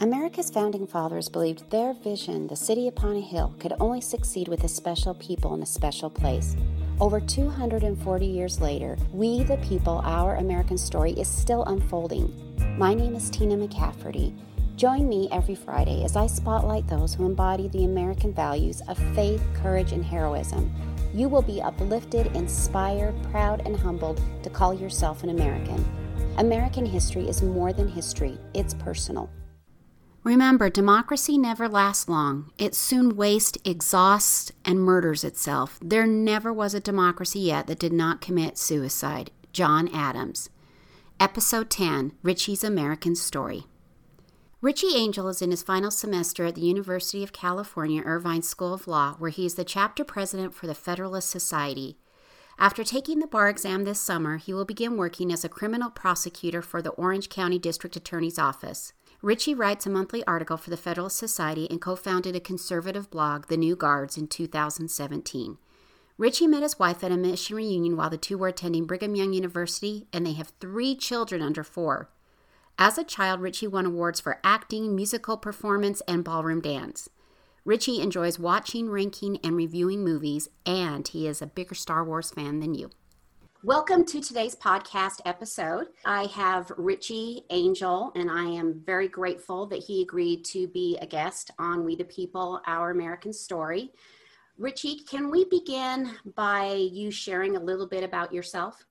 America's founding fathers believed their vision, the city upon a hill, could only succeed with a special people in a special place. Over 240 years later, we the people, our American story is still unfolding. My name is Tina McCafferty. Join me every Friday as I spotlight those who embody the American values of faith, courage, and heroism. You will be uplifted, inspired, proud, and humbled to call yourself an American. American history is more than history, it's personal. Remember, democracy never lasts long. It soon wastes, exhausts, and murders itself. There never was a democracy yet that did not commit suicide. John Adams. Episode 10 Richie's American Story. Richie Angel is in his final semester at the University of California Irvine School of Law, where he is the chapter president for the Federalist Society. After taking the bar exam this summer, he will begin working as a criminal prosecutor for the Orange County District Attorney's Office. Richie writes a monthly article for the Federalist Society and co founded a conservative blog, The New Guards, in 2017. Richie met his wife at a mission reunion while the two were attending Brigham Young University, and they have three children under four. As a child, Richie won awards for acting, musical performance, and ballroom dance. Richie enjoys watching, ranking, and reviewing movies, and he is a bigger Star Wars fan than you. Welcome to today's podcast episode. I have Richie Angel, and I am very grateful that he agreed to be a guest on We the People, Our American Story. Richie, can we begin by you sharing a little bit about yourself?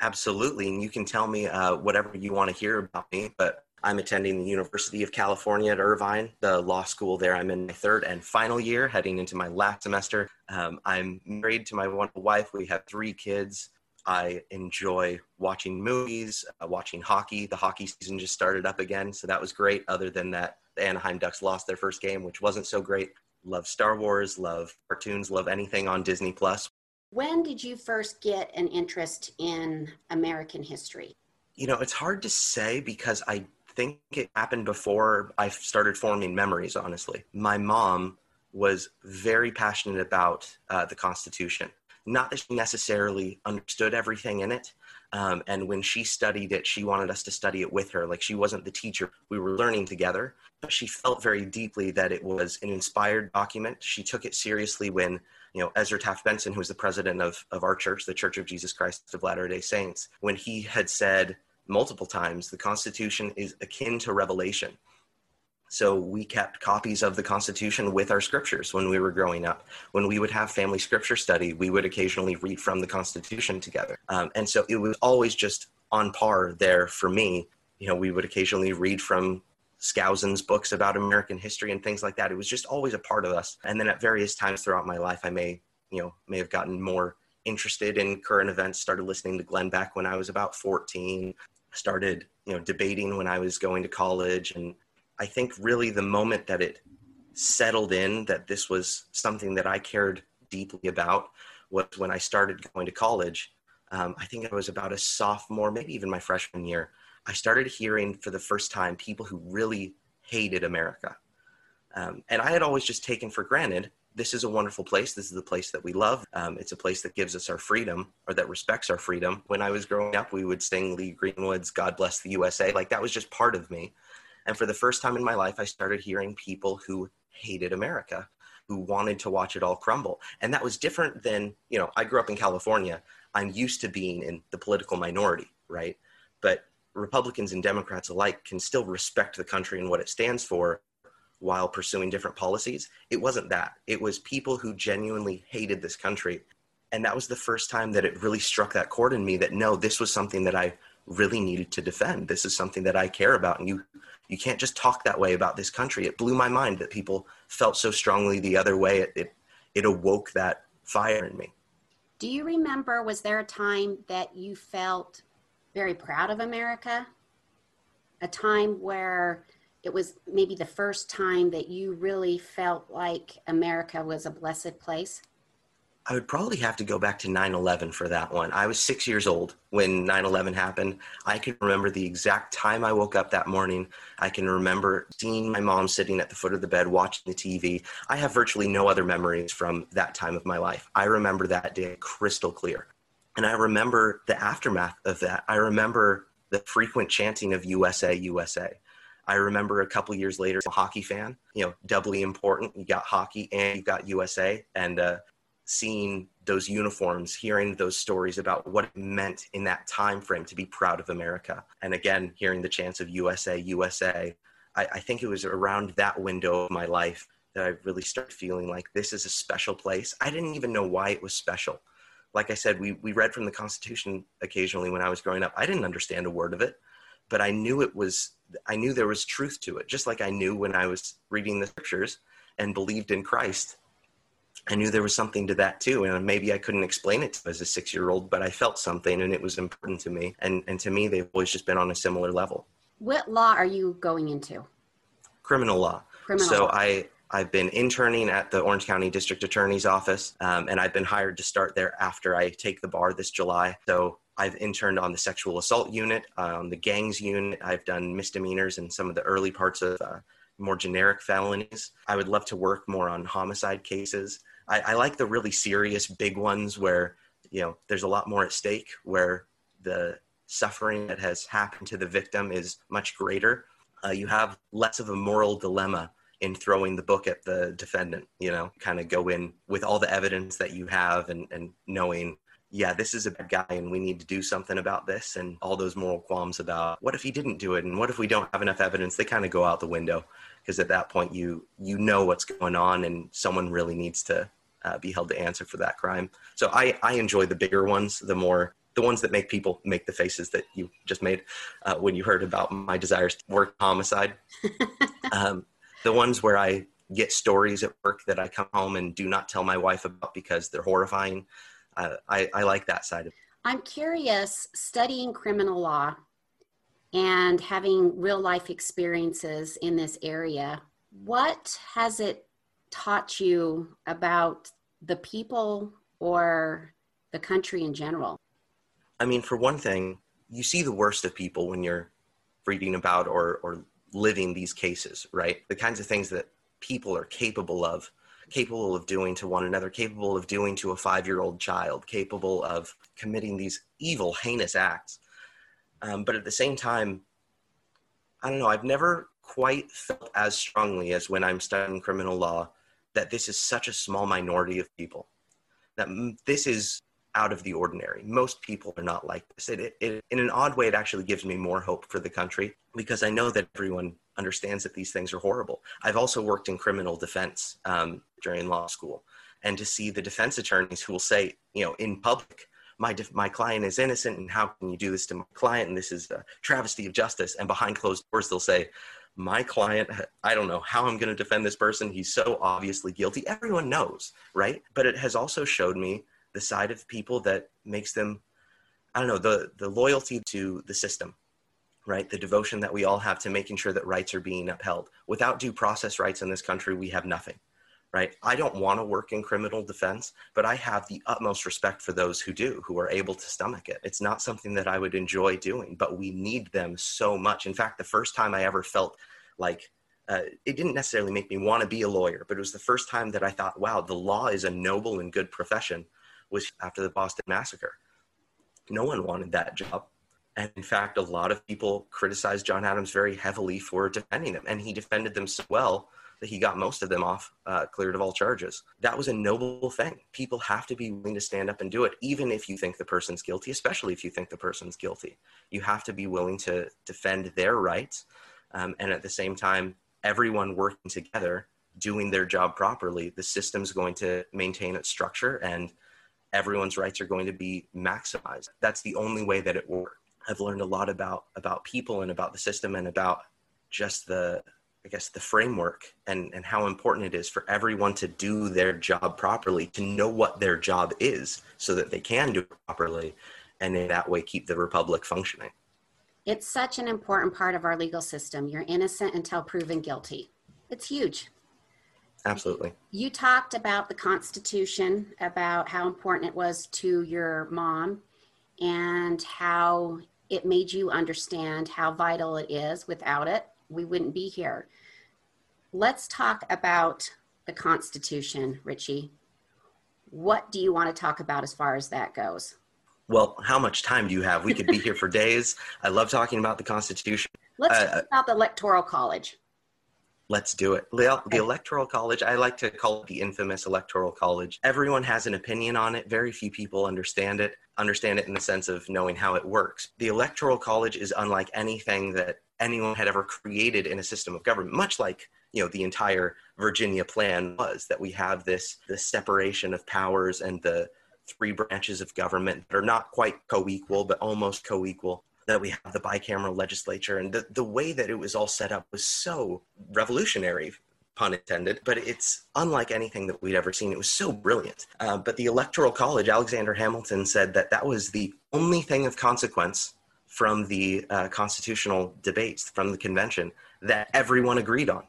Absolutely. And you can tell me uh, whatever you want to hear about me, but I'm attending the University of California at Irvine, the law school there. I'm in my third and final year, heading into my last semester. Um, I'm married to my wonderful wife. We have three kids. I enjoy watching movies, uh, watching hockey. The hockey season just started up again, so that was great. Other than that, the Anaheim Ducks lost their first game, which wasn't so great. Love Star Wars, love cartoons, love anything on Disney Plus. When did you first get an interest in American history? You know, it's hard to say because I think it happened before I started forming memories, honestly. My mom was very passionate about uh, the Constitution. Not that she necessarily understood everything in it. Um, and when she studied it, she wanted us to study it with her. Like she wasn't the teacher, we were learning together. But she felt very deeply that it was an inspired document. She took it seriously when, you know, Ezra Taft Benson, who was the president of, of our church, the Church of Jesus Christ of Latter day Saints, when he had said multiple times, the Constitution is akin to revelation. So we kept copies of the Constitution with our scriptures when we were growing up. When we would have family scripture study, we would occasionally read from the Constitution together. Um, and so it was always just on par there for me. You know, we would occasionally read from Skousen's books about American history and things like that. It was just always a part of us. And then at various times throughout my life, I may, you know, may have gotten more interested in current events, started listening to Glenn Beck when I was about 14, started, you know, debating when I was going to college and I think really the moment that it settled in that this was something that I cared deeply about was when I started going to college. Um, I think I was about a sophomore, maybe even my freshman year. I started hearing for the first time people who really hated America. Um, and I had always just taken for granted this is a wonderful place. This is the place that we love. Um, it's a place that gives us our freedom or that respects our freedom. When I was growing up, we would sing Lee Greenwood's God Bless the USA. Like that was just part of me. And for the first time in my life, I started hearing people who hated America, who wanted to watch it all crumble. And that was different than, you know, I grew up in California. I'm used to being in the political minority, right? But Republicans and Democrats alike can still respect the country and what it stands for while pursuing different policies. It wasn't that. It was people who genuinely hated this country. And that was the first time that it really struck that chord in me that no, this was something that I really needed to defend. This is something that I care about. And you you can't just talk that way about this country. It blew my mind that people felt so strongly the other way. It, it, it awoke that fire in me. Do you remember, was there a time that you felt very proud of America? A time where it was maybe the first time that you really felt like America was a blessed place? I would probably have to go back to 9 11 for that one. I was six years old when 9 11 happened. I can remember the exact time I woke up that morning. I can remember seeing my mom sitting at the foot of the bed watching the TV. I have virtually no other memories from that time of my life. I remember that day crystal clear. And I remember the aftermath of that. I remember the frequent chanting of USA, USA. I remember a couple years later, a hockey fan, you know, doubly important. You got hockey and you got USA, and uh, seeing those uniforms, hearing those stories about what it meant in that time frame to be proud of America, and again, hearing the chants of USA, USA. I, I think it was around that window of my life that I really started feeling like this is a special place. I didn't even know why it was special. Like I said, we, we read from the Constitution occasionally when I was growing up. I didn't understand a word of it, but I knew it was, I knew there was truth to it. Just like I knew when I was reading the scriptures and believed in Christ, I knew there was something to that too. And maybe I couldn't explain it as a six year old, but I felt something and it was important to me. And, and to me, they've always just been on a similar level. What law are you going into? Criminal law. Criminal so law. I, I've been interning at the Orange County District Attorney's Office, um, and I've been hired to start there after I take the bar this July. So I've interned on the sexual assault unit, um, the gangs unit. I've done misdemeanors and some of the early parts of uh, more generic felonies. I would love to work more on homicide cases. I, I like the really serious big ones where you know there's a lot more at stake, where the suffering that has happened to the victim is much greater. Uh, you have less of a moral dilemma in throwing the book at the defendant, you know, kind of go in with all the evidence that you have and, and knowing, yeah, this is a bad guy and we need to do something about this. And all those moral qualms about what if he didn't do it and what if we don't have enough evidence, they kind of go out the window because at that point you, you know what's going on and someone really needs to uh, be held to answer for that crime. So I, I enjoy the bigger ones, the more the ones that make people make the faces that you just made uh, when you heard about my desires to work homicide. um, the ones where I get stories at work that I come home and do not tell my wife about because they're horrifying. I, I like that side of it. I'm curious, studying criminal law and having real life experiences in this area, what has it taught you about the people or the country in general? I mean, for one thing, you see the worst of people when you're reading about or, or living these cases, right? The kinds of things that people are capable of, capable of doing to one another, capable of doing to a five year old child, capable of committing these evil, heinous acts. Um, but at the same time, I don't know, I've never quite felt as strongly as when I'm studying criminal law that this is such a small minority of people. That this is out of the ordinary. Most people are not like this. It, it, in an odd way, it actually gives me more hope for the country because I know that everyone understands that these things are horrible. I've also worked in criminal defense um, during law school, and to see the defense attorneys who will say, you know, in public, my def- my client is innocent, and how can you do this to my client? And this is a travesty of justice. And behind closed doors, they'll say, my client, I don't know how I'm going to defend this person. He's so obviously guilty. Everyone knows, right? But it has also showed me the side of people that makes them i don't know the the loyalty to the system right the devotion that we all have to making sure that rights are being upheld without due process rights in this country we have nothing right i don't want to work in criminal defense but i have the utmost respect for those who do who are able to stomach it it's not something that i would enjoy doing but we need them so much in fact the first time i ever felt like uh, it didn't necessarily make me want to be a lawyer, but it was the first time that I thought, wow, the law is a noble and good profession was after the Boston Massacre. No one wanted that job. And in fact, a lot of people criticized John Adams very heavily for defending him. And he defended them so well that he got most of them off, uh, cleared of all charges. That was a noble thing. People have to be willing to stand up and do it, even if you think the person's guilty, especially if you think the person's guilty. You have to be willing to defend their rights. Um, and at the same time, everyone working together, doing their job properly, the system's going to maintain its structure and everyone's rights are going to be maximized. That's the only way that it works. I've learned a lot about about people and about the system and about just the I guess the framework and, and how important it is for everyone to do their job properly, to know what their job is so that they can do it properly and in that way keep the republic functioning. It's such an important part of our legal system. You're innocent until proven guilty. It's huge. Absolutely. You talked about the Constitution, about how important it was to your mom, and how it made you understand how vital it is. Without it, we wouldn't be here. Let's talk about the Constitution, Richie. What do you want to talk about as far as that goes? Well, how much time do you have? We could be here for days. I love talking about the Constitution. Let's uh, talk about the Electoral College. Let's do it. The, the Electoral College, I like to call it the infamous Electoral College. Everyone has an opinion on it. Very few people understand it, understand it in the sense of knowing how it works. The Electoral College is unlike anything that anyone had ever created in a system of government, much like you know the entire Virginia plan was that we have this this separation of powers and the three branches of government that are not quite co-equal but almost co-equal that we have the bicameral legislature. And the, the way that it was all set up was so revolutionary pun intended but it's unlike anything that we'd ever seen. It was so brilliant. Uh, but the electoral college alexander hamilton said that that was the only thing of consequence from the uh, constitutional debates from the convention that everyone agreed on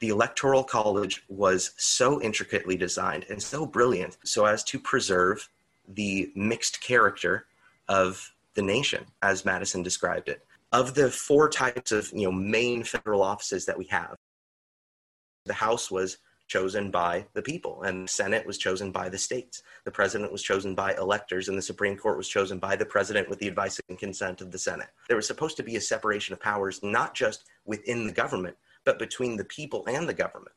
the electoral college was so intricately designed and so brilliant so as to preserve the mixed character of the nation, as Madison described it. Of the four types of you know main federal offices that we have, the House was chosen by the people, and the Senate was chosen by the states. The president was chosen by electors, and the Supreme Court was chosen by the president with the advice and consent of the Senate. There was supposed to be a separation of powers, not just within the government, but between the people and the government.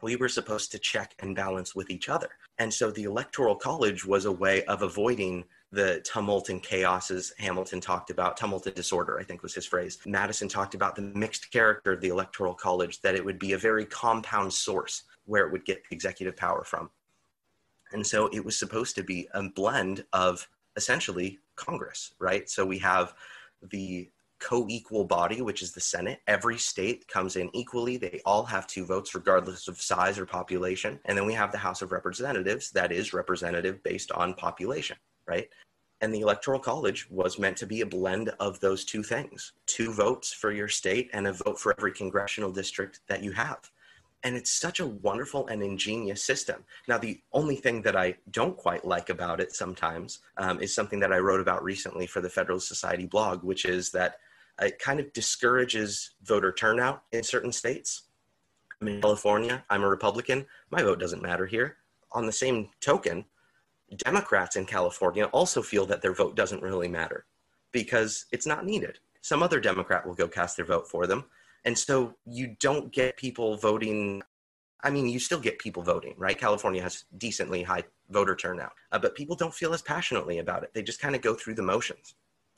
We were supposed to check and balance with each other. And so the Electoral College was a way of avoiding the tumult and chaos as Hamilton talked about, tumult and disorder, I think was his phrase. Madison talked about the mixed character of the Electoral College, that it would be a very compound source where it would get executive power from. And so it was supposed to be a blend of essentially Congress, right? So we have the co-equal body which is the senate. Every state comes in equally. They all have two votes regardless of size or population. And then we have the house of representatives that is representative based on population right? And the electoral college was meant to be a blend of those two things two votes for your state and a vote for every congressional district that you have and it's such a wonderful and ingenious system now the only thing that i don't quite like about it sometimes um, is something that i wrote about recently for the federalist society blog which is that it kind of discourages voter turnout in certain states i'm in california i'm a republican my vote doesn't matter here on the same token Democrats in California also feel that their vote doesn't really matter because it's not needed. Some other Democrat will go cast their vote for them. And so you don't get people voting. I mean, you still get people voting, right? California has decently high voter turnout, uh, but people don't feel as passionately about it. They just kind of go through the motions.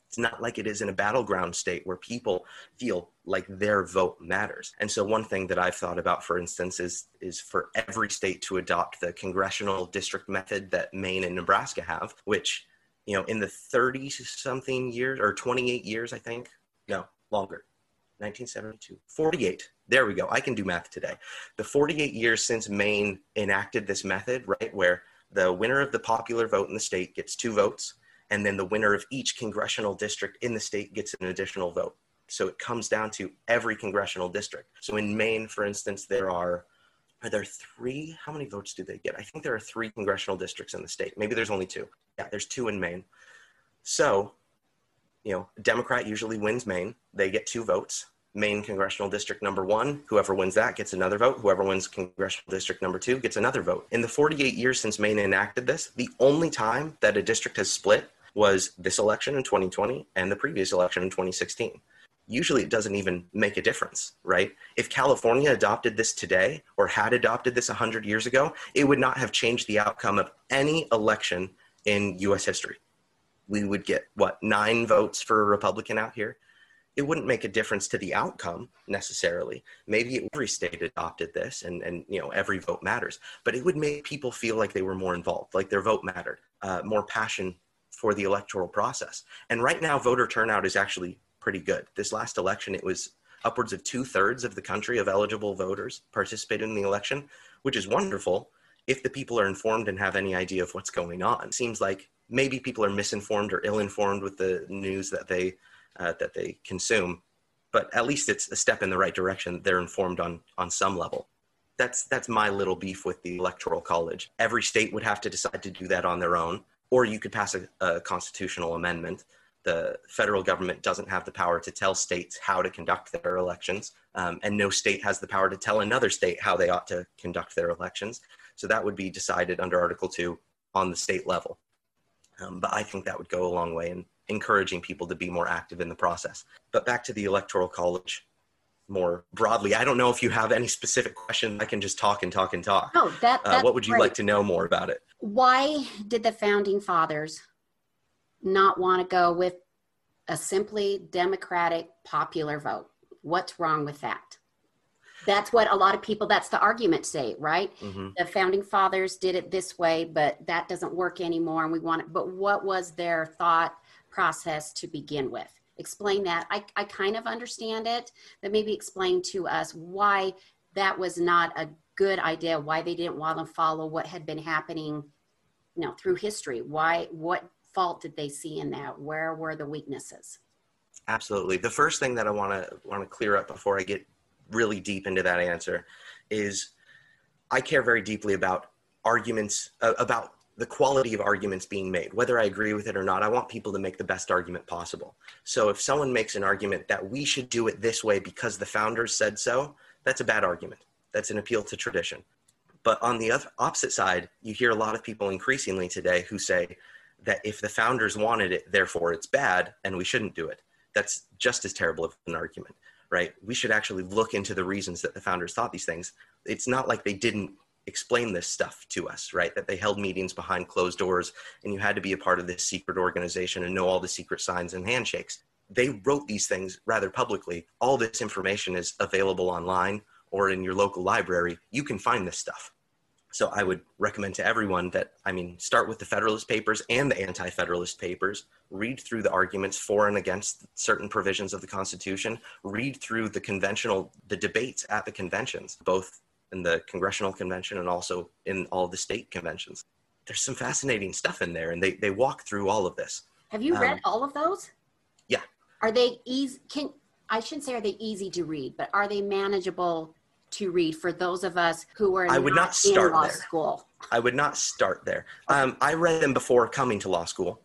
It's not like it is in a battleground state where people feel like their vote matters. And so one thing that I've thought about, for instance, is is for every state to adopt the congressional district method that Maine and Nebraska have, which, you know, in the 30 something years or 28 years, I think, no, longer. 1972, 48. There we go. I can do math today. The 48 years since Maine enacted this method, right, where the winner of the popular vote in the state gets two votes and then the winner of each congressional district in the state gets an additional vote. So it comes down to every congressional district. So in Maine, for instance, there are are there three? How many votes do they get? I think there are three congressional districts in the state. Maybe there's only two. Yeah, there's two in Maine. So, you know, Democrat usually wins Maine. They get two votes. Maine congressional district number one, whoever wins that gets another vote. Whoever wins congressional district number two gets another vote. In the 48 years since Maine enacted this, the only time that a district has split was this election in 2020 and the previous election in 2016. Usually it doesn't even make a difference, right? If California adopted this today or had adopted this 100 years ago, it would not have changed the outcome of any election in US history. We would get, what, nine votes for a Republican out here? It wouldn't make a difference to the outcome necessarily. Maybe every state adopted this and, and you know, every vote matters, but it would make people feel like they were more involved, like their vote mattered, uh, more passion for the electoral process. And right now, voter turnout is actually pretty good. This last election, it was upwards of two thirds of the country of eligible voters participated in the election, which is wonderful if the people are informed and have any idea of what's going on. It seems like maybe people are misinformed or ill-informed with the news that they uh, that they consume, but at least it's a step in the right direction. They're informed on on some level. That's that's my little beef with the electoral college. Every state would have to decide to do that on their own or you could pass a, a, constitutional amendment. The federal government doesn't have the power to tell states how to conduct their elections, um, and no state has the power to tell another state how they ought to conduct their elections. So that would be decided under Article 2 on the state level. Um, but I think that would go a long way in encouraging people to be more active in the process. But back to the Electoral College more broadly. I don't know if you have any specific questions. I can just talk and talk and talk. Oh, that. Uh, what would you great. like to know more about it? Why did the founding fathers not want to go with a simply democratic popular vote? What's wrong with that? That's what a lot of people, that's the argument say, right? Mm-hmm. The founding fathers did it this way, but that doesn't work anymore. And we want it. But what was their thought process to begin with? Explain that. I, I kind of understand it, but maybe explain to us why that was not a good idea, why they didn't want to follow what had been happening you know, through history. Why, what fault did they see in that? Where were the weaknesses? Absolutely. The first thing that I want to want to clear up before I get really deep into that answer is I care very deeply about arguments uh, about the quality of arguments being made. Whether i agree with it or not i want people to make the best argument possible. So if someone makes an argument that we should do it this way because the founders said so that's a bad argument. That's an appeal to tradition. But on the opposite side you hear a lot of people increasingly today who say that if the founders wanted it therefore it's bad and we shouldn't do it. That's just as terrible of an argument right? We should actually look into the reasons that the founders thought these things. It's not like they didn't explain this stuff to us, right? That they held meetings behind closed doors and you had to be a part of this secret organization and know all the secret signs and handshakes. They wrote these things rather publicly. All this information is available online or in your local library. You can find this stuff. So I would recommend to everyone that, I mean, start with the Federalist Papers and the Anti Federalist Papers, read through the arguments for and against certain provisions of the Constitution, read through the conventional, the debates at the conventions, both in the Congressional Convention and also in all the state conventions. There's some fascinating stuff in there, and they, they walk through all of this. Have you um, read all of those? Yeah. Are they easy? Can I shouldn't say are they easy to read, but are they manageable to read for those of us who are I would not, not start law there. school? I would not start there. Um, I read them before coming to law school,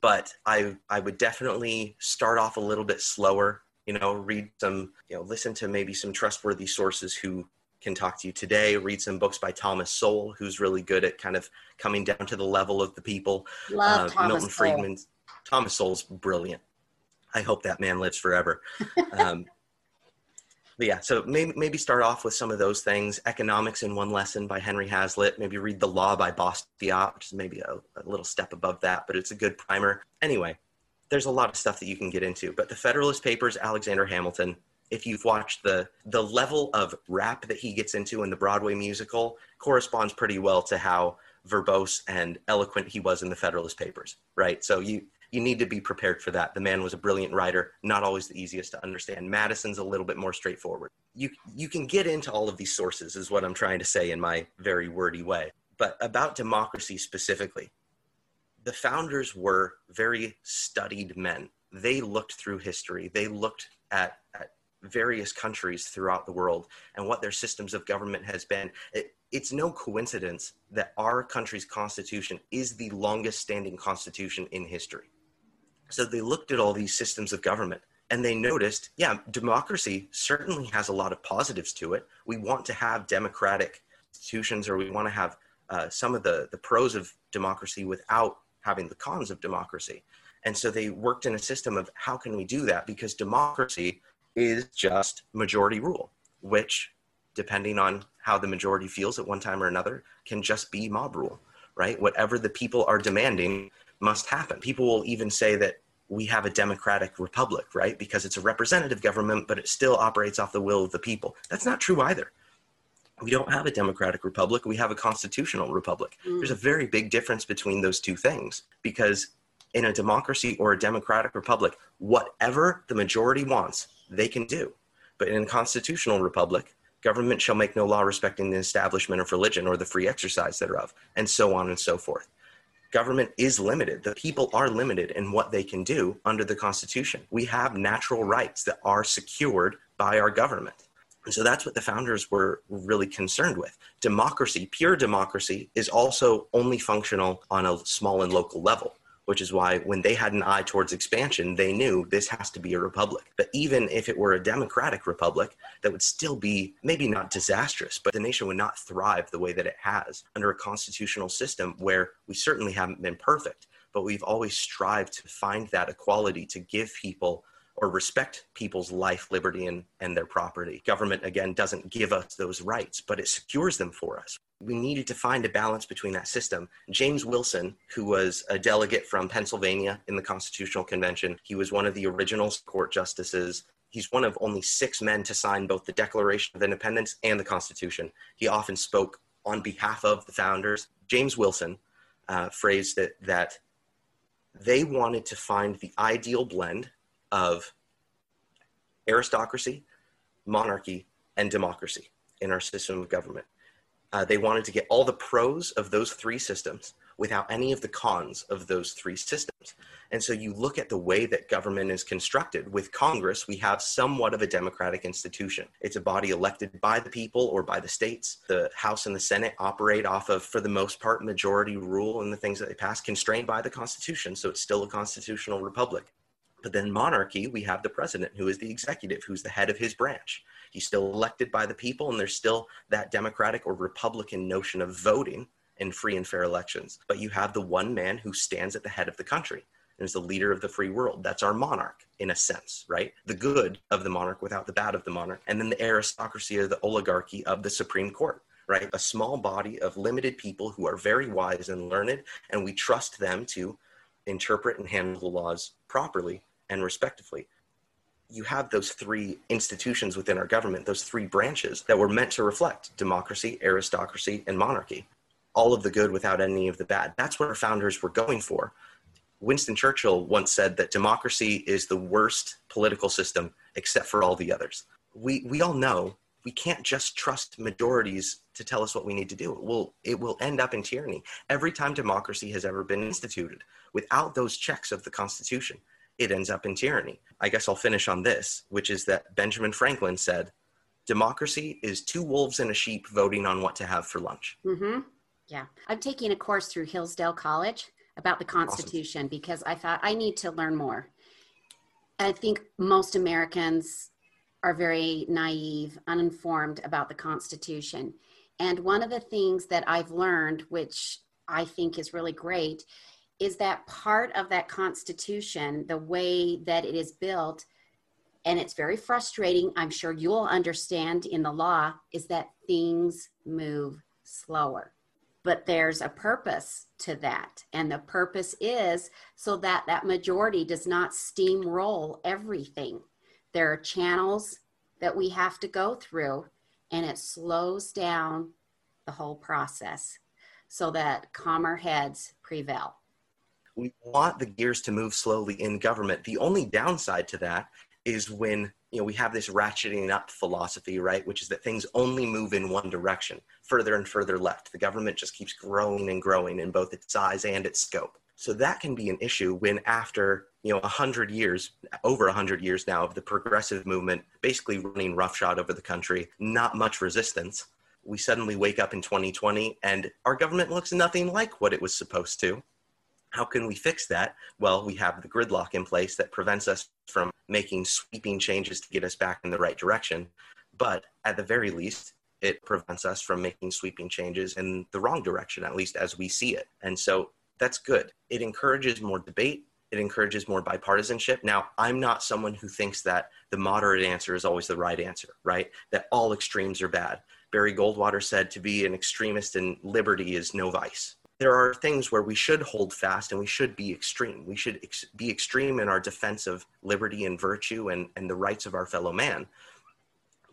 but I I would definitely start off a little bit slower. You know, read some, you know, listen to maybe some trustworthy sources who can talk to you today. Read some books by Thomas Sowell, who's really good at kind of coming down to the level of the people. Love uh, Thomas Milton Friedman. Thomas Sowell's brilliant. I hope that man lives forever. Um, yeah, so maybe, maybe start off with some of those things. Economics in One Lesson by Henry Hazlitt. Maybe read The Law by Bastiat, which is maybe a, a little step above that, but it's a good primer. Anyway, there's a lot of stuff that you can get into. But the Federalist Papers, Alexander Hamilton, if you've watched the the level of rap that he gets into in the Broadway musical corresponds pretty well to how verbose and eloquent he was in the Federalist Papers, right? So you you need to be prepared for that. The man was a brilliant writer, not always the easiest to understand. Madison's a little bit more straightforward. You you can get into all of these sources is what I'm trying to say in my very wordy way. But about democracy specifically, the founders were very studied men. They looked through history. They looked at, at various countries throughout the world and what their systems of government has been. It, it's no coincidence that our country's constitution is the longest standing constitution in history. So they looked at all these systems of government and they noticed, yeah, democracy certainly has a lot of positives to it. We want to have democratic institutions or we want to have uh, some of the, the pros of democracy without having the cons of democracy. And so they worked in a system of how can we do that? Because democracy is just majority rule, which, depending on how the majority feels at one time or another, can just be mob rule, right? Whatever the people are demanding must happen. People will even say that we have a democratic republic, right? Because it's a representative government, but it still operates off the will of the people. That's not true either. We don't have a democratic republic, we have a constitutional republic. Mm. There's a very big difference between those two things because in a democracy or a democratic republic, whatever the majority wants, they can do. But in a constitutional republic, government shall make no law respecting the establishment of religion or the free exercise thereof, and so on and so forth government is limited. The people are limited in what they can do under the Constitution. We have natural rights that are secured by our government. And so that's what the founders were really concerned with. Democracy, pure democracy, is also only functional on a small and local level which is why when they had an eye towards expansion, they knew this has to be a republic. But even if it were a democratic republic, that would still be maybe not disastrous, but the nation would not thrive the way that it has under a constitutional system where we certainly haven't been perfect, but we've always strived to find that equality to give people or respect people's life, liberty, and, and their property. Government, again, doesn't give us those rights, but it secures them for us. We needed to find a balance between that system. James Wilson, who was a delegate from Pennsylvania in the Constitutional Convention, he was one of the original court justices. He's one of only six men to sign both the Declaration of Independence and the Constitution. He often spoke on behalf of the founders. James Wilson uh, phrased it that they wanted to find the ideal blend of aristocracy, monarchy, and democracy in our system of government. Uh, they wanted to get all the pros of those three systems without any of the cons of those three systems. And so you look at the way that government is constructed. With Congress, we have somewhat of a democratic institution. It's a body elected by the people or by the states. The House and the Senate operate off of, for the most part, majority rule and the things that they pass, constrained by the Constitution. So it's still a constitutional republic. But then monarchy, we have the president who is the executive, who's the head of his branch. He's still elected by the people, and there's still that democratic or republican notion of voting in free and fair elections. But you have the one man who stands at the head of the country and is the leader of the free world. That's our monarch, in a sense, right? The good of the monarch without the bad of the monarch. And then the aristocracy or the oligarchy of the Supreme Court. Right? A small body of limited people who are very wise and learned, and we trust them to interpret and handle the laws properly and respectively you have those three institutions within our government, those three branches that were meant to reflect democracy, aristocracy, and monarchy. All of the good without any of the bad. That's what our founders were going for. Winston Churchill once said that democracy is the worst political system except for all the others. We, we all know we can't just trust majorities to tell us what we need to do. It will, it will end up in tyranny. Every time democracy has ever been instituted, without those checks of the Constitution, it ends up in tyranny. I guess I'll finish on this, which is that Benjamin Franklin said, democracy is two wolves and a sheep voting on what to have for lunch. Mm-hmm. Yeah. I'm taking a course through Hillsdale College about the Constitution awesome. because I thought I need to learn more. I think most Americans are very naive, uninformed about the Constitution. And one of the things that I've learned, which I think is really great, is that part of that constitution the way that it is built and it's very frustrating i'm sure you'll understand in the law is that things move slower. But there's a purpose to that and the purpose is so that that majority does not steamroll everything. There are channels that we have to go through and it slows down the whole process so that calmer heads prevail we want the gears to move slowly in government. The only downside to that is when you know we have this ratcheting up philosophy, right? Which is that things only move in one direction, further and further left. The government just keeps growing and growing in both its size and its scope. So that can be an issue when after you know a hundred years, over a hundred years now of the progressive movement, basically running roughshod over the country, not much resistance. We suddenly wake up in 2020 and our government looks nothing like what it was supposed to how can we fix that? Well, we have the gridlock in place that prevents us from making sweeping changes to get us back in the right direction. But at the very least, it prevents us from making sweeping changes in the wrong direction, at least as we see it. And so that's good. It encourages more debate. It encourages more bipartisanship. Now, I'm not someone who thinks that the moderate answer is always the right answer, right? That all extremes are bad. Barry Goldwater said to be an extremist in liberty is no vice there are things where we should hold fast and we should be extreme. We should ex- be extreme in our defense of liberty and virtue and, and the rights of our fellow man.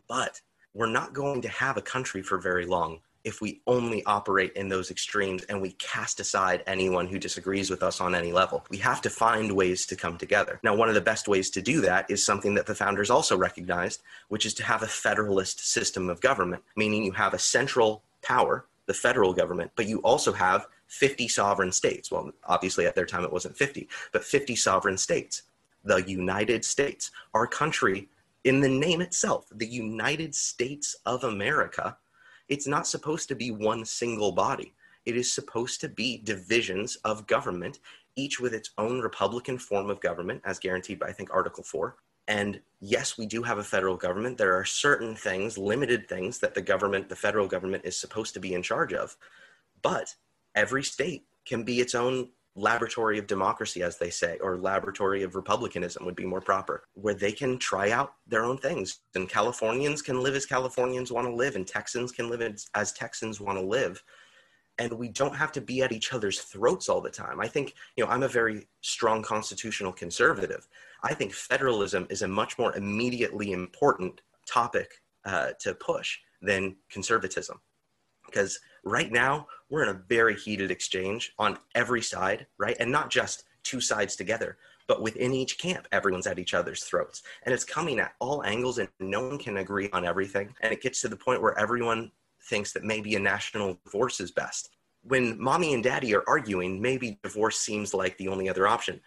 But we're not going to have a country for very long if we only operate in those extremes and we cast aside anyone who disagrees with us on any level. We have to find ways to come together. Now, one of the best ways to do that is something that the founders also recognized, which is to have a federalist system of government, meaning you have a central power, the federal government, but you also have 50 sovereign states. Well, obviously at their time it wasn't 50, but 50 sovereign states. The United States, our country, in the name itself, the United States of America, it's not supposed to be one single body. It is supposed to be divisions of government, each with its own Republican form of government, as guaranteed by, I think, Article 4. And yes, we do have a federal government. There are certain things, limited things, that the government, the federal government, is supposed to be in charge of. But every state can be its own laboratory of democracy, as they say, or laboratory of republicanism would be more proper, where they can try out their own things. And Californians can live as Californians want to live, and Texans can live as Texans want to live. And we don't have to be at each other's throats all the time. I think, you know, I'm a very strong constitutional conservative. I think federalism is a much more immediately important topic uh, to push than conservatism. Because right now, we're in a very heated exchange on every side, right? And not just two sides together, but within each camp, everyone's at each other's throats. And it's coming at all angles, and no one can agree on everything. And it gets to the point where everyone thinks that maybe a national divorce is best. When mommy and daddy are arguing, maybe divorce seems like the only other option.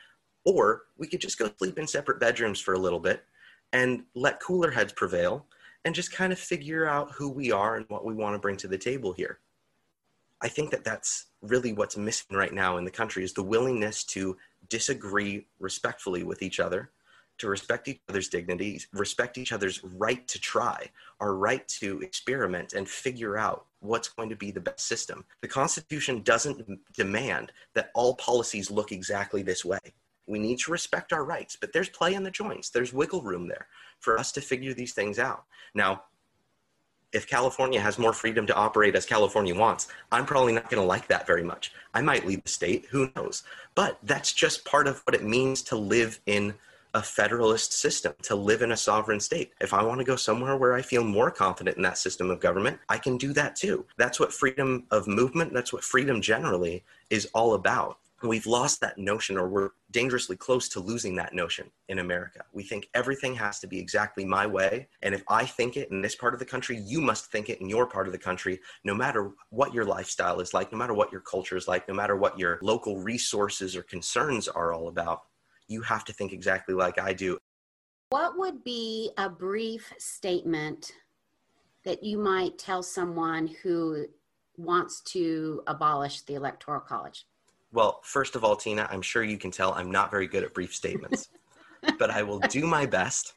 Or we could just go sleep in separate bedrooms for a little bit and let cooler heads prevail and just kind of figure out who we are and what we want to bring to the table here. I think that that's really what's missing right now in the country is the willingness to disagree respectfully with each other, to respect each other's dignity, respect each other's right to try, our right to experiment and figure out what's going to be the best system. The Constitution doesn't demand that all policies look exactly this way. We need to respect our rights, but there's play in the joints. There's wiggle room there for us to figure these things out. Now, if California has more freedom to operate as California wants, I'm probably not going to like that very much. I might leave the state, who knows? But that's just part of what it means to live in a federalist system, to live in a sovereign state. If I want to go somewhere where I feel more confident in that system of government, I can do that too. That's what freedom of movement, that's what freedom generally is all about we've lost that notion or we're dangerously close to losing that notion in America. We think everything has to be exactly my way. And if I think it in this part of the country, you must think it in your part of the country, no matter what your lifestyle is like, no matter what your culture is like, no matter what your local resources or concerns are all about. You have to think exactly like I do. What would be a brief statement that you might tell someone who wants to abolish the Electoral College? Well, first of all, Tina, I'm sure you can tell I'm not very good at brief statements, but I will do my best.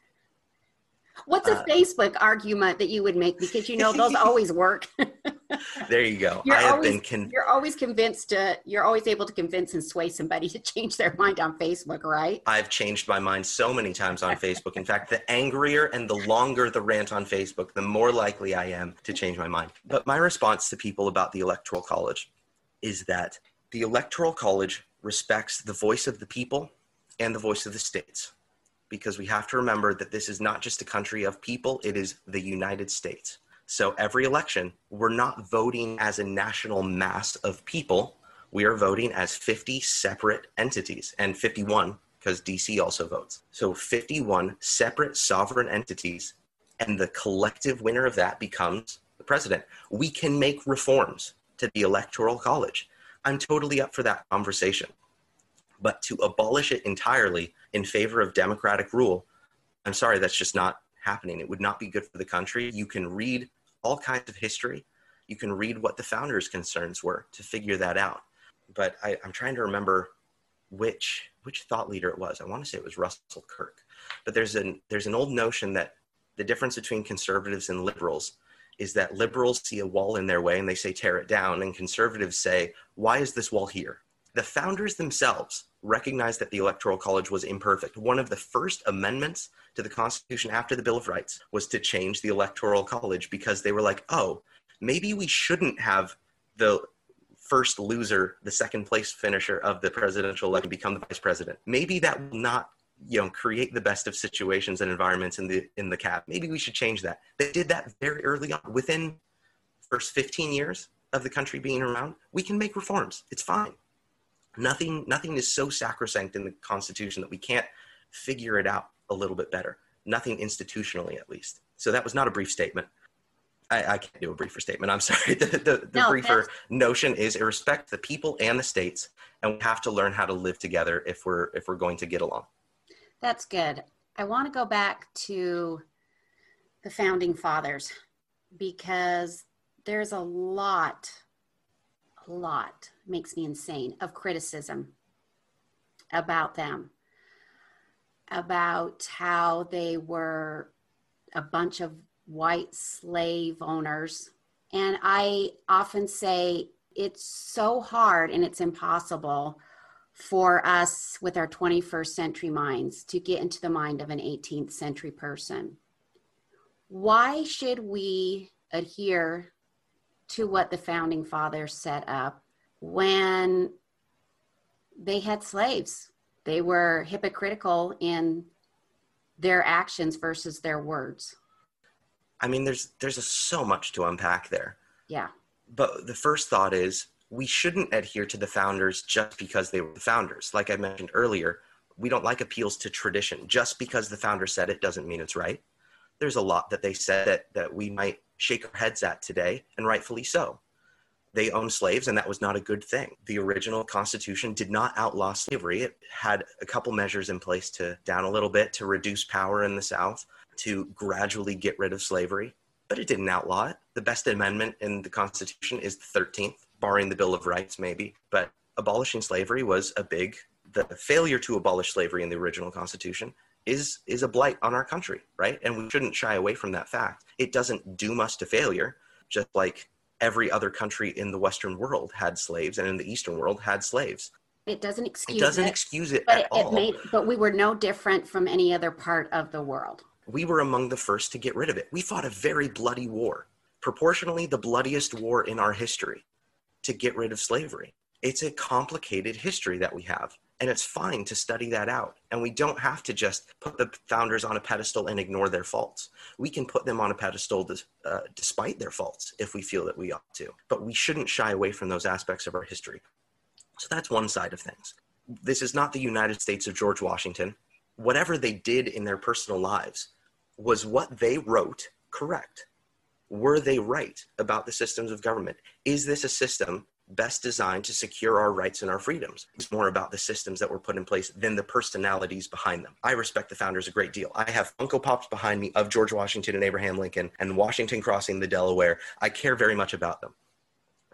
What's a uh, Facebook argument that you would make? Because you know those always work. there you go. You're I always, con- you're always convinced to. You're always able to convince and sway somebody to change their mind on Facebook, right? I've changed my mind so many times on Facebook. In fact, the angrier and the longer the rant on Facebook, the more likely I am to change my mind. But my response to people about the Electoral College is that the Electoral College respects the voice of the people and the voice of the states because we have to remember that this is not just a country of people, it is the United States. So every election, we're not voting as a national mass of people. We are voting as 50 separate entities and 51 because DC also votes. So 51 separate sovereign entities, and the collective winner of that becomes the president. We can make reforms to the Electoral College. I'm totally up for that conversation. But to abolish it entirely in favor of democratic rule, I'm sorry, that's just not happening. It would not be good for the country. You can read all kinds of history. You can read what the founders' concerns were to figure that out. But I, am trying to remember which which thought leader it was. I want to say it was Russell Kirk. But there's an there's an old notion that the difference between conservatives and liberals is that liberals see a wall in their way and they say tear it down, and conservatives say, why is this wall here? The founders themselves recognized that the Electoral College was imperfect. One of the first amendments to the Constitution after the Bill of Rights was to change the Electoral College because they were like, oh, maybe we shouldn't have the first loser, the second place finisher of the presidential election become the vice president. Maybe that will not you know create the best of situations and environments in the in the cap maybe we should change that. They did that very early on. Within first 15 years of the country being around we can make reforms. It's fine. Nothing nothing is so sacrosanct in the constitution that we can't figure it out a little bit better. Nothing institutionally at least. So that was not a brief statement. I, I can't do a briefer statement. I'm sorry. The, the, the no, briefer notion is it respects the people and the states, and we have to learn how to live together if we're if we're going to get along. That's good. I want to go back to the founding fathers because there's a lot, a lot makes me insane of criticism about them, about how they were a bunch of white slave owners. And I often say it's so hard and it's impossible for us with our 21st century minds to get into the mind of an 18th century person. Why should we adhere to what the founding fathers set up when they had slaves? They were hypocritical in their actions versus their words. I mean, there's there's a, so much to unpack there. Yeah. But the first thought is we shouldn't adhere to the founders just because they were the founders. Like I mentioned earlier, we don't like appeals to tradition. Just because the founder said it doesn't mean it's right. There's a lot that they said that, that we might shake our heads at today, and rightfully so. They owned slaves, and that was not a good thing. The original Constitution did not outlaw slavery. It had a couple measures in place to down a little bit to reduce power in the South, to gradually get rid of slavery, but it didn't outlaw it. The best amendment in the Constitution is the 13th, barring the Bill of Rights, maybe. But abolishing slavery was a big, the failure to abolish slavery in the original Constitution is is a blight on our country, right? And we shouldn't shy away from that fact. It doesn't doom us to failure, just like every other country in the Western world had slaves and in the Eastern world had slaves. It doesn't excuse it. Doesn't it, excuse it at it, all. It made, but we were no different from any other part of the world we were among the first to get rid of it. We fought a very bloody war, proportionally the bloodiest war in our history to get rid of slavery. It's a complicated history that we have, and it's fine to study that out. And we don't have to just put the founders on a pedestal and ignore their faults. We can put them on a pedestal uh, despite their faults if we feel that we ought to. But we shouldn't shy away from those aspects of our history. So that's one side of things. This is not the United States of George Washington. Whatever they did in their personal lives, was what they wrote correct? Were they right about the systems of government? Is this a system best designed to secure our rights and our freedoms? It's more about the systems that were put in place than the personalities behind them. I respect the founders a great deal. I have Funko Pops behind me of George Washington and Abraham Lincoln and Washington crossing the Delaware. I care very much about them.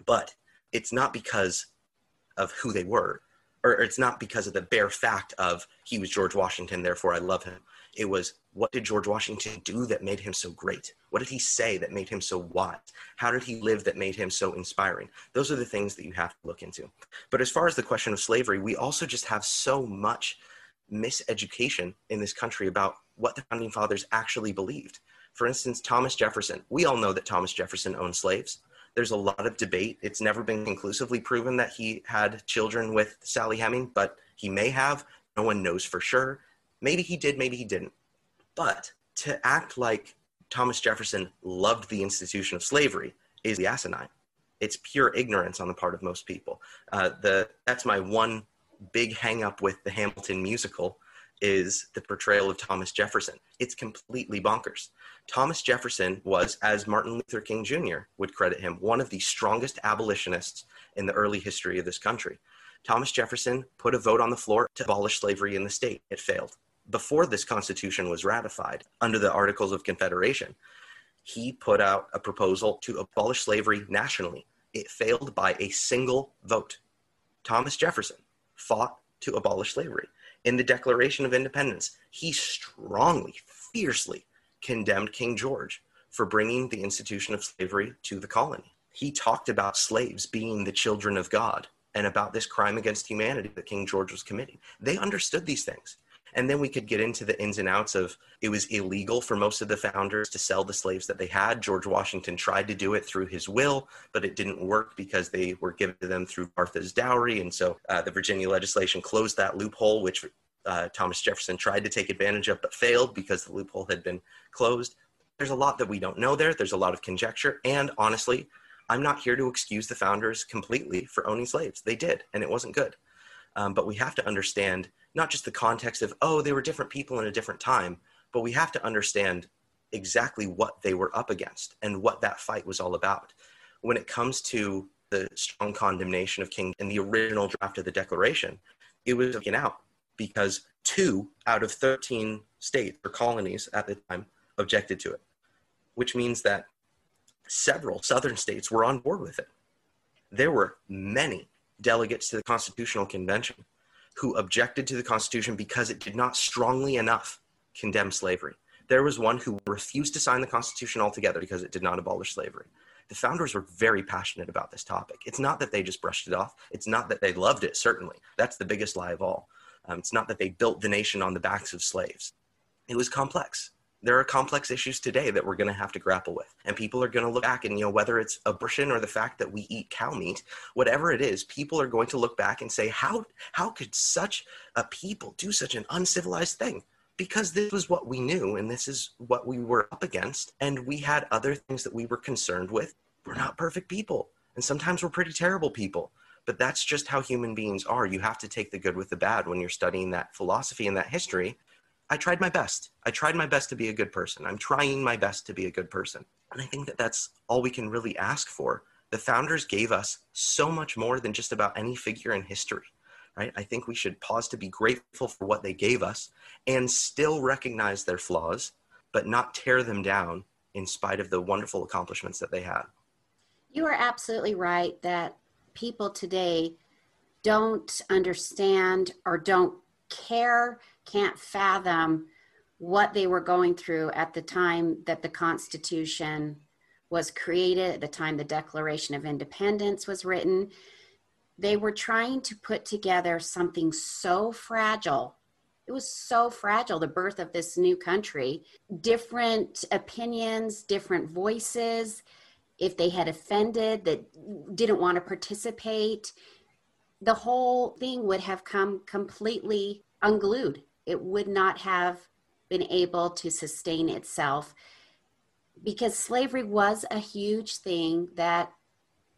But it's not because of who they were, or it's not because of the bare fact of he was George Washington, therefore I love him. It was what did George Washington do that made him so great? What did he say that made him so wise? How did he live that made him so inspiring? Those are the things that you have to look into. But as far as the question of slavery, we also just have so much miseducation in this country about what the founding fathers actually believed. For instance, Thomas Jefferson. We all know that Thomas Jefferson owned slaves. There's a lot of debate. It's never been conclusively proven that he had children with Sally Heming, but he may have. No one knows for sure. Maybe he did, maybe he didn't. But to act like Thomas Jefferson loved the institution of slavery is the asinine. It's pure ignorance on the part of most people. Uh, the, that's my one big hangup with the Hamilton musical is the portrayal of Thomas Jefferson. It's completely bonkers. Thomas Jefferson was, as Martin Luther King Jr. would credit him, one of the strongest abolitionists in the early history of this country. Thomas Jefferson put a vote on the floor to abolish slavery in the state. It failed before this Constitution was ratified under the Articles of Confederation, he put out a proposal to abolish slavery nationally. It failed by a single vote. Thomas Jefferson fought to abolish slavery. In the Declaration of Independence, he strongly, fiercely condemned King George for bringing the institution of slavery to the colony. He talked about slaves being the children of God and about this crime against humanity that King George was committing. They understood these things. And then we could get into the ins and outs of it was illegal for most of the founders to sell the slaves that they had. George Washington tried to do it through his will, but it didn't work because they were given to them through Martha's dowry. And so uh, the Virginia legislation closed that loophole, which uh, Thomas Jefferson tried to take advantage of but failed because the loophole had been closed. There's a lot that we don't know there. There's a lot of conjecture. And honestly, I'm not here to excuse the founders completely for owning slaves. They did, and it wasn't good. Um, but we have to understand not just the context of, oh, they were different people in a different time, but we have to understand exactly what they were up against and what that fight was all about. When it comes to the strong condemnation of King in the original draft of the Declaration, it was taken out because two out of 13 states or colonies at the time objected to it, which means that several southern states were on board with it. There were many delegates to the Constitutional Convention who objected to the Constitution because it did not strongly enough condemn slavery. There was one who refused to sign the Constitution altogether because it did not abolish slavery. the founders were very passionate about this topic. It's not that they just brushed it off. It's not that they loved it, certainly. That's the biggest lie of all. Um, it's not that they built the nation on the backs of slaves. It was complex. There are complex issues today that we're going to have to grapple with. And people are going to look back and, you know, whether it's abortion or the fact that we eat cow meat, whatever it is, people are going to look back and say, how, how could such a people do such an uncivilized thing? because this was what we knew and this is what we were up against. And we had other things that we were concerned with. We're not perfect people. And sometimes we're pretty terrible people. But that's just how human beings are. You have to take the good with the bad when you're studying that philosophy and that history. I tried my best. I tried my best to be a good person. I'm trying my best to be a good person. And I think that that's all we can really ask for. The founders gave us so much more than just about any figure in history right? I think we should pause to be grateful for what they gave us and still recognize their flaws, but not tear them down in spite of the wonderful accomplishments that they had. You are absolutely right that people today don't understand or don't care, can't fathom what they were going through at the time that the Constitution was created, at the time the Declaration of Independence was written they were trying to put together something so fragile. It was so fragile, the birth of this new country. Different opinions, different voices. If they had offended that didn't want to participate, the whole thing would have come completely unglued. It would not have been able to sustain itself because slavery was a huge thing that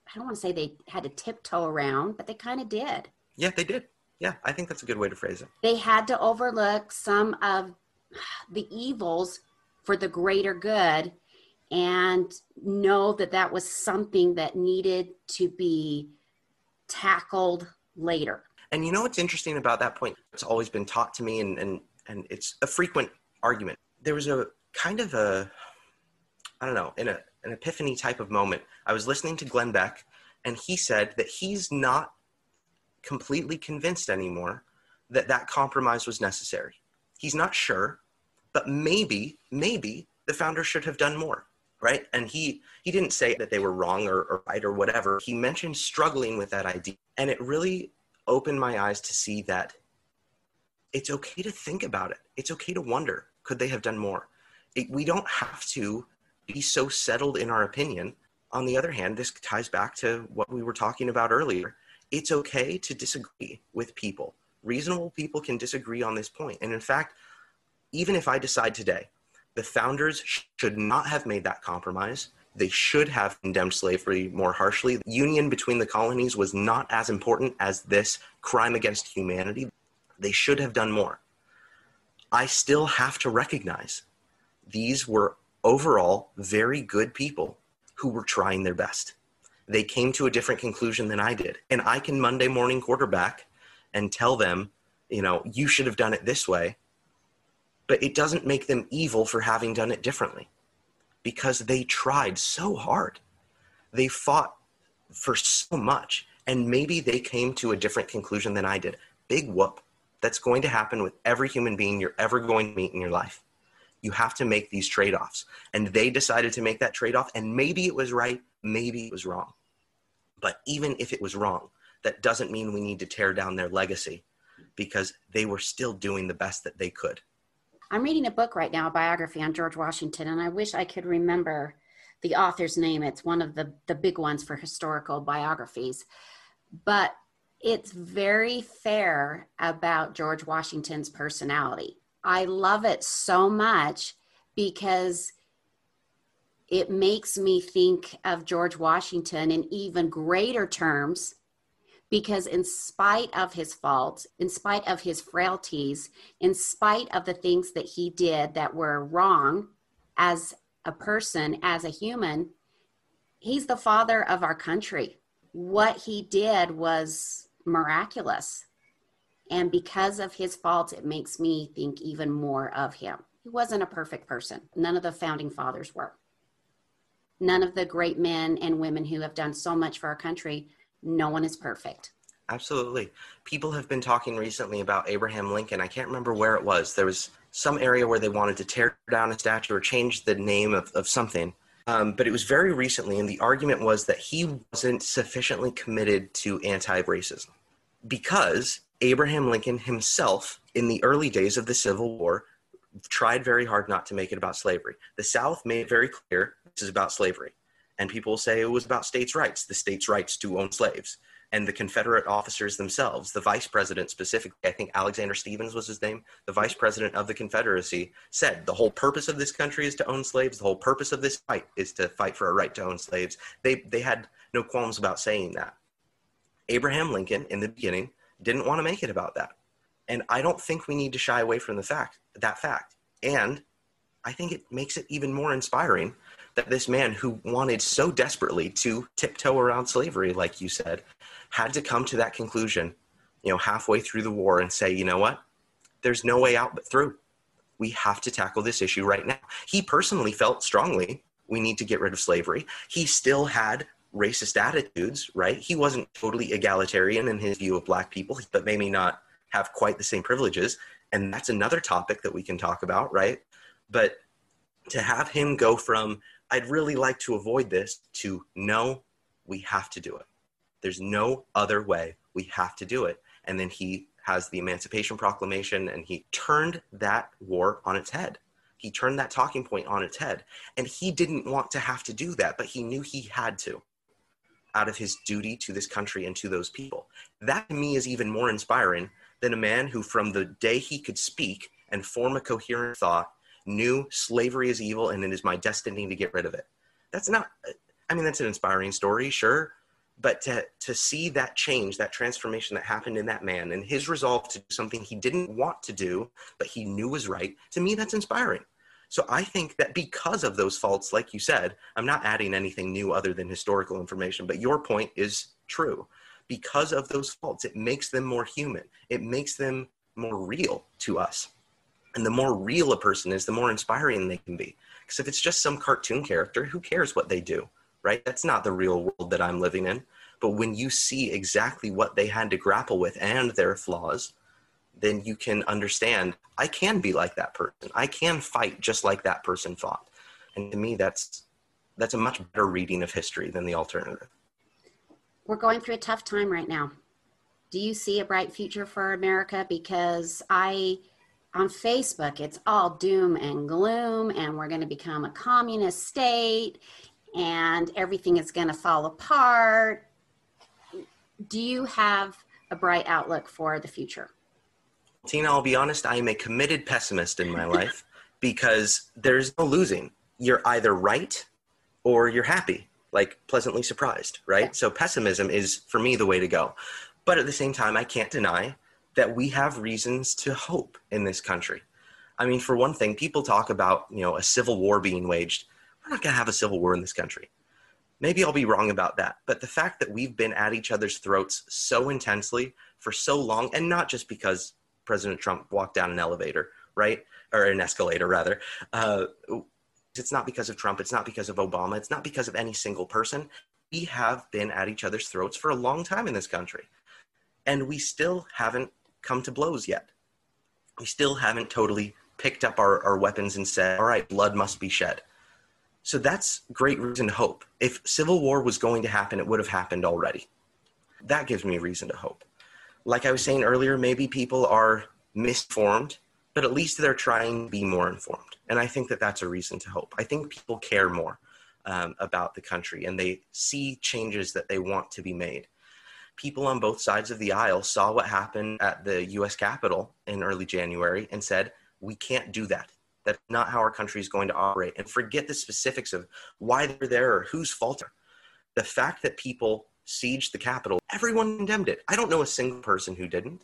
I don't want to say they had to tiptoe around, but they kind of did. Yeah, they did. Yeah, I think that's a good way to phrase it. They had to overlook some of the evils for the greater good and know that that was something that needed to be tackled later. And you know what's interesting about that point? It's always been taught to me, and, and, and it's a frequent argument. There was a kind of a, I don't know, in a an epiphany type of moment. I was listening to Glenn Beck, and he said that he's not completely convinced anymore that that compromise was necessary. He's not sure, but maybe, maybe the founder should have done more, right? And he he didn't say that they were wrong or, or right or whatever. He mentioned struggling with that idea, and it really opened my eyes to see that it's okay to think about it. It's okay to wonder, could they have done more? It, we don't have to be so settled in our opinion. On the other hand, this ties back to what we were talking about earlier. It's okay to disagree with people. Reasonable people can disagree on this point. And in fact, even if I decide today, the founders should not have made that compromise. They should have condemned slavery more harshly. Union between the colonies was not as important as this crime against humanity. They should have done more. I still have to recognize these were overall very good people who were trying their best. They came to a different conclusion than I did. And I can Monday morning quarterback and tell them, you know, you should have done it this way. But it doesn't make them evil for having done it differently because they tried so hard. They fought for so much. And maybe they came to a different conclusion than I did. Big whoop. That's going to happen with every human being you're ever going to meet in your life you have to make these trade offs. And they decided to make that trade off. And maybe it was right, maybe it was wrong. But even if it was wrong, that doesn't mean we need to tear down their legacy because they were still doing the best that they could. I'm reading a book right now, a biography on George Washington, and I wish I could remember the author's name. It's one of the, the big ones for historical biographies. But it's very fair about George Washington's personality. I love it so much because it makes me think of George Washington in even greater terms because in spite of his faults, in spite of his frailties, in spite of the things that he did that were wrong as a person, as a human, he's the father of our country. What he did was miraculous. And because of his faults, it makes me think even more of him. He wasn't a perfect person. None of the founding fathers were. None of the great men and women who have done so much for our country, no one is perfect. Absolutely. People have been talking recently about Abraham Lincoln. I can't remember where it was. There was some area where they wanted to tear down a statue or change the name of, of something. Um, but it was very recently, and the argument was that he wasn't sufficiently committed to anti racism because Abraham Lincoln himself, in the early days of the Civil War, tried very hard not to make it about slavery. The South made it very clear this is about slavery. And people say it was about states' rights, the states' rights to own slaves. And the Confederate officers themselves, the vice president specifically, I think Alexander Stephens was his name, the vice president of the Confederacy, said the whole purpose of this country is to own slaves. The whole purpose of this fight is to fight for a right to own slaves. They, they had no qualms about saying that. Abraham Lincoln, in the beginning, didn't want to make it about that. And I don't think we need to shy away from the fact that fact. And I think it makes it even more inspiring that this man who wanted so desperately to tiptoe around slavery, like you said, had to come to that conclusion, you know, halfway through the war and say, you know what? There's no way out but through. We have to tackle this issue right now. He personally felt strongly we need to get rid of slavery. He still had racist attitudes, right? He wasn't totally egalitarian in his view of black people, but maybe not have quite the same privileges. And that's another topic that we can talk about, right? But to have him go from, I'd really like to avoid this, to no, we have to do it. There's no other way. We have to do it. And then he has the Emancipation Proclamation and he turned that war on its head. He turned that talking point on its head. And he didn't want to have to do that, but he knew he had to out of his duty to this country and to those people. That to me is even more inspiring than a man who, from the day he could speak and form a coherent thought, knew slavery is evil and it is my destiny to get rid of it. That's not, I mean, that's an inspiring story, sure. But to, to see that change, that transformation that happened in that man and his resolve to do something he didn't want to do, but he knew was right, to me, that's inspiring. So I think that because of those faults, like you said, I'm not adding anything new other than historical information, but your point is true. Because of those faults, it makes them more human, it makes them more real to us. And the more real a person is, the more inspiring they can be. Because if it's just some cartoon character, who cares what they do, right? That's not the real world that I'm living in. But when you see exactly what they had to grapple with and their flaws, then you can understand I can be like that person. I can fight just like that person fought. And to me, that's that's a much better reading of history than the alternative. We're going through a tough time right now. Do you see a bright future for America? Because I, on Facebook, it's all doom and gloom, and we're going to become a communist state, and everything is going to fall apart. Do you have a bright outlook for the future? Tina, I'll be honest, I am a committed pessimist in my life because there's no losing. You're either right or you're happy, like pleasantly surprised, right? Yeah. So pessimism is for me the way to go. But at the same time, I can't deny that we have reasons to hope in this country. I mean, for one thing, people talk about, you know, a civil war being waged. We're not going to have a civil war in this country. Maybe I'll be wrong about that, but the fact that we've been at each other's throats so intensely for so long, and not just because President Trump walked down an elevator, right? Or an escalator, rather. Uh, it's not because of Trump. It's not because of Obama. It's not because of any single person. We have been at each other's throats for a long time in this country. And we still haven't come to blows yet. We still haven't totally picked up our, our weapons and said, all right, blood must be shed. So that's great reason to hope. If civil war was going to happen, it would have happened already. That gives me reason to hope like I was saying earlier, maybe people are misinformed, but at least they're trying to be more informed. And I think that that's a reason to hope. I think people care more um, about the country and they see changes that they want to be made. People on both sides of the aisle saw what happened at the US Capitol in early January and said, we can't do that. That's not how our country is going to operate. And forget the specifics of why they're there or whose fault. The fact that people sieged the Capitol, everyone condemned it. I don't know a single person who didn't.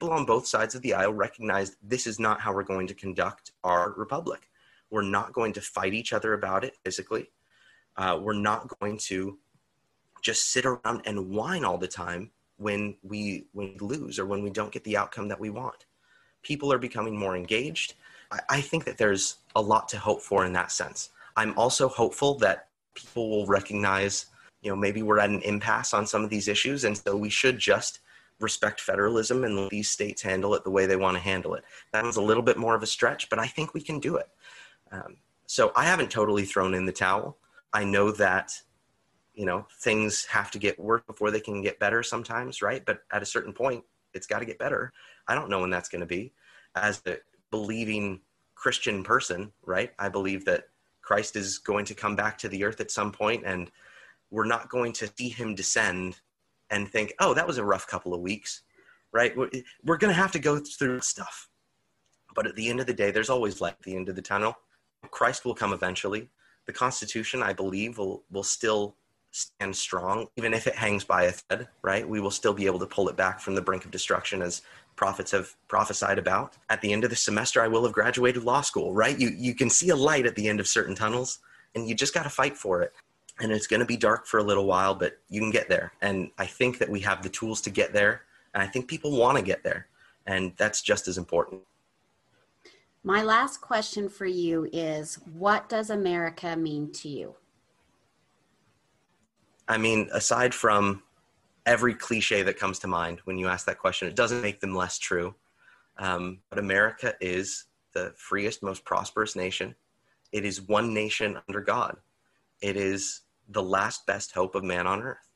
People on both sides of the aisle recognized this is not how we're going to conduct our republic. We're not going to fight each other about it physically. Uh, we're not going to just sit around and whine all the time when we when we lose or when we don't get the outcome that we want. People are becoming more engaged. I, I think that there's a lot to hope for in that sense. I'm also hopeful that people will recognize you know maybe we're at an impasse on some of these issues and so we should just respect federalism and let these states handle it the way they want to handle it that was a little bit more of a stretch but i think we can do it um, So I haven't totally thrown in the towel. I know that, you know, things have to get worse before they can get better sometimes, right? But at a certain point, it's got to get better. I don't know when that's going to be. As a believing Christian person, right? I believe that Christ is going to come back to the earth at some point and we're not going to see him descend and think, oh, that was a rough couple of weeks, right? We're going to have to go through stuff. But at the end of the day, there's always light at the end of the tunnel. Christ will come eventually. The Constitution, I believe, will, will still stand strong, even if it hangs by a thread, right? We will still be able to pull it back from the brink of destruction as prophets have prophesied about. At the end of the semester, I will have graduated law school, right? You, you can see a light at the end of certain tunnels, and you just got to fight for it. And it's going to be dark for a little while, but you can get there. And I think that we have the tools to get there. And I think people want to get there. And that's just as important. My last question for you is What does America mean to you? I mean, aside from every cliche that comes to mind when you ask that question, it doesn't make them less true. Um, but America is the freest, most prosperous nation. It is one nation under God. It is the last best hope of man on earth.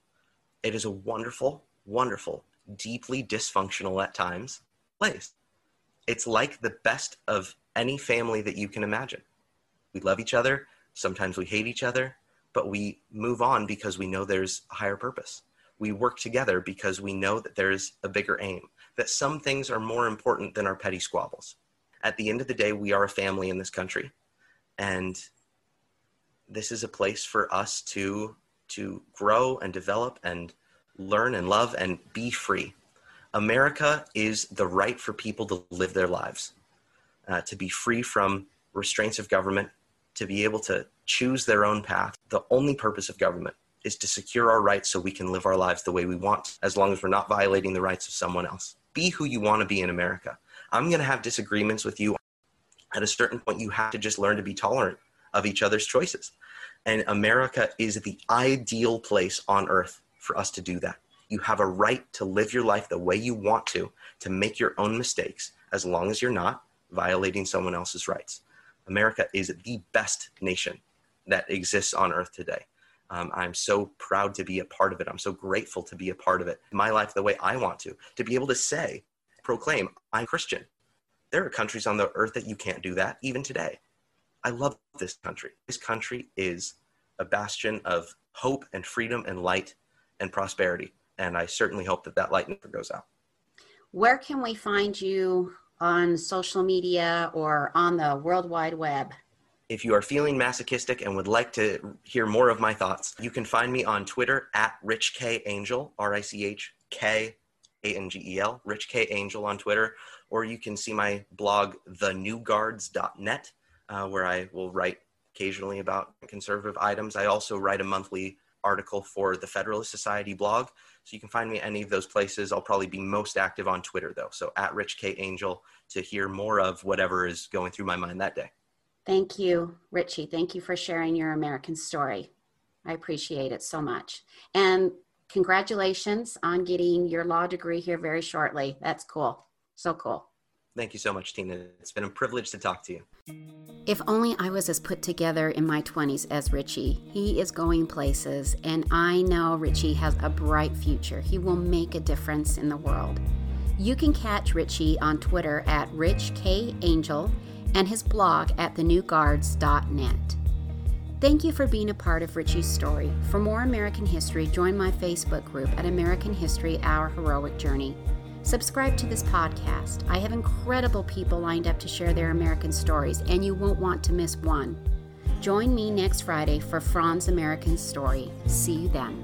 It is a wonderful, wonderful, deeply dysfunctional at times place. It's like the best of any family that you can imagine. We love each other. Sometimes we hate each other but we move on because we know there's a higher purpose. We work together because we know that there's a bigger aim, that some things are more important than our petty squabbles. At the end of the day, we are a family in this country. And this is a place for us to, to grow and develop and learn and love and be free. America is the right for people to live their lives, uh, to be free from restraints of government, to be able to choose their own path. The only purpose of government is to secure our rights so we can live our lives the way we want, as long as we're not violating the rights of someone else. Be who you want to be in America. I'm going to have disagreements with you. At a certain point, you have to just learn to be tolerant of each other's choices. And America is the ideal place on earth for us to do that. You have a right to live your life the way you want to, to make your own mistakes, as long as you're not violating someone else's rights. America is the best nation that exists on earth today. Um, I'm so proud to be a part of it. I'm so grateful to be a part of it. My life the way I want to, to be able to say, proclaim, I'm Christian. There are countries on the earth that you can't do that, even today. I love this country. This country is a bastion of hope and freedom and light and prosperity. And I certainly hope that that light never goes out. Where can we find you on social media or on the World Wide Web? If you are feeling masochistic and would like to hear more of my thoughts, you can find me on Twitter at Rich K Angel, R I C H K A N G E L, Rich K Angel on Twitter, or you can see my blog, thenewguards.net, uh, where I will write occasionally about conservative items. I also write a monthly article for the Federalist Society blog. So you can find me at any of those places. I'll probably be most active on Twitter though. So at Rich K Angel to hear more of whatever is going through my mind that day. Thank you, Richie. Thank you for sharing your American story. I appreciate it so much. And congratulations on getting your law degree here very shortly. That's cool. So cool. Thank you so much, Tina. It's been a privilege to talk to you. If only I was as put together in my 20s as Richie. He is going places, and I know Richie has a bright future. He will make a difference in the world. You can catch Richie on Twitter at RichKAngel and his blog at thenewguards.net. Thank you for being a part of Richie's story. For more American history, join my Facebook group at American History Our Heroic Journey. Subscribe to this podcast. I have incredible people lined up to share their American stories, and you won't want to miss one. Join me next Friday for Fran's American Story. See you then.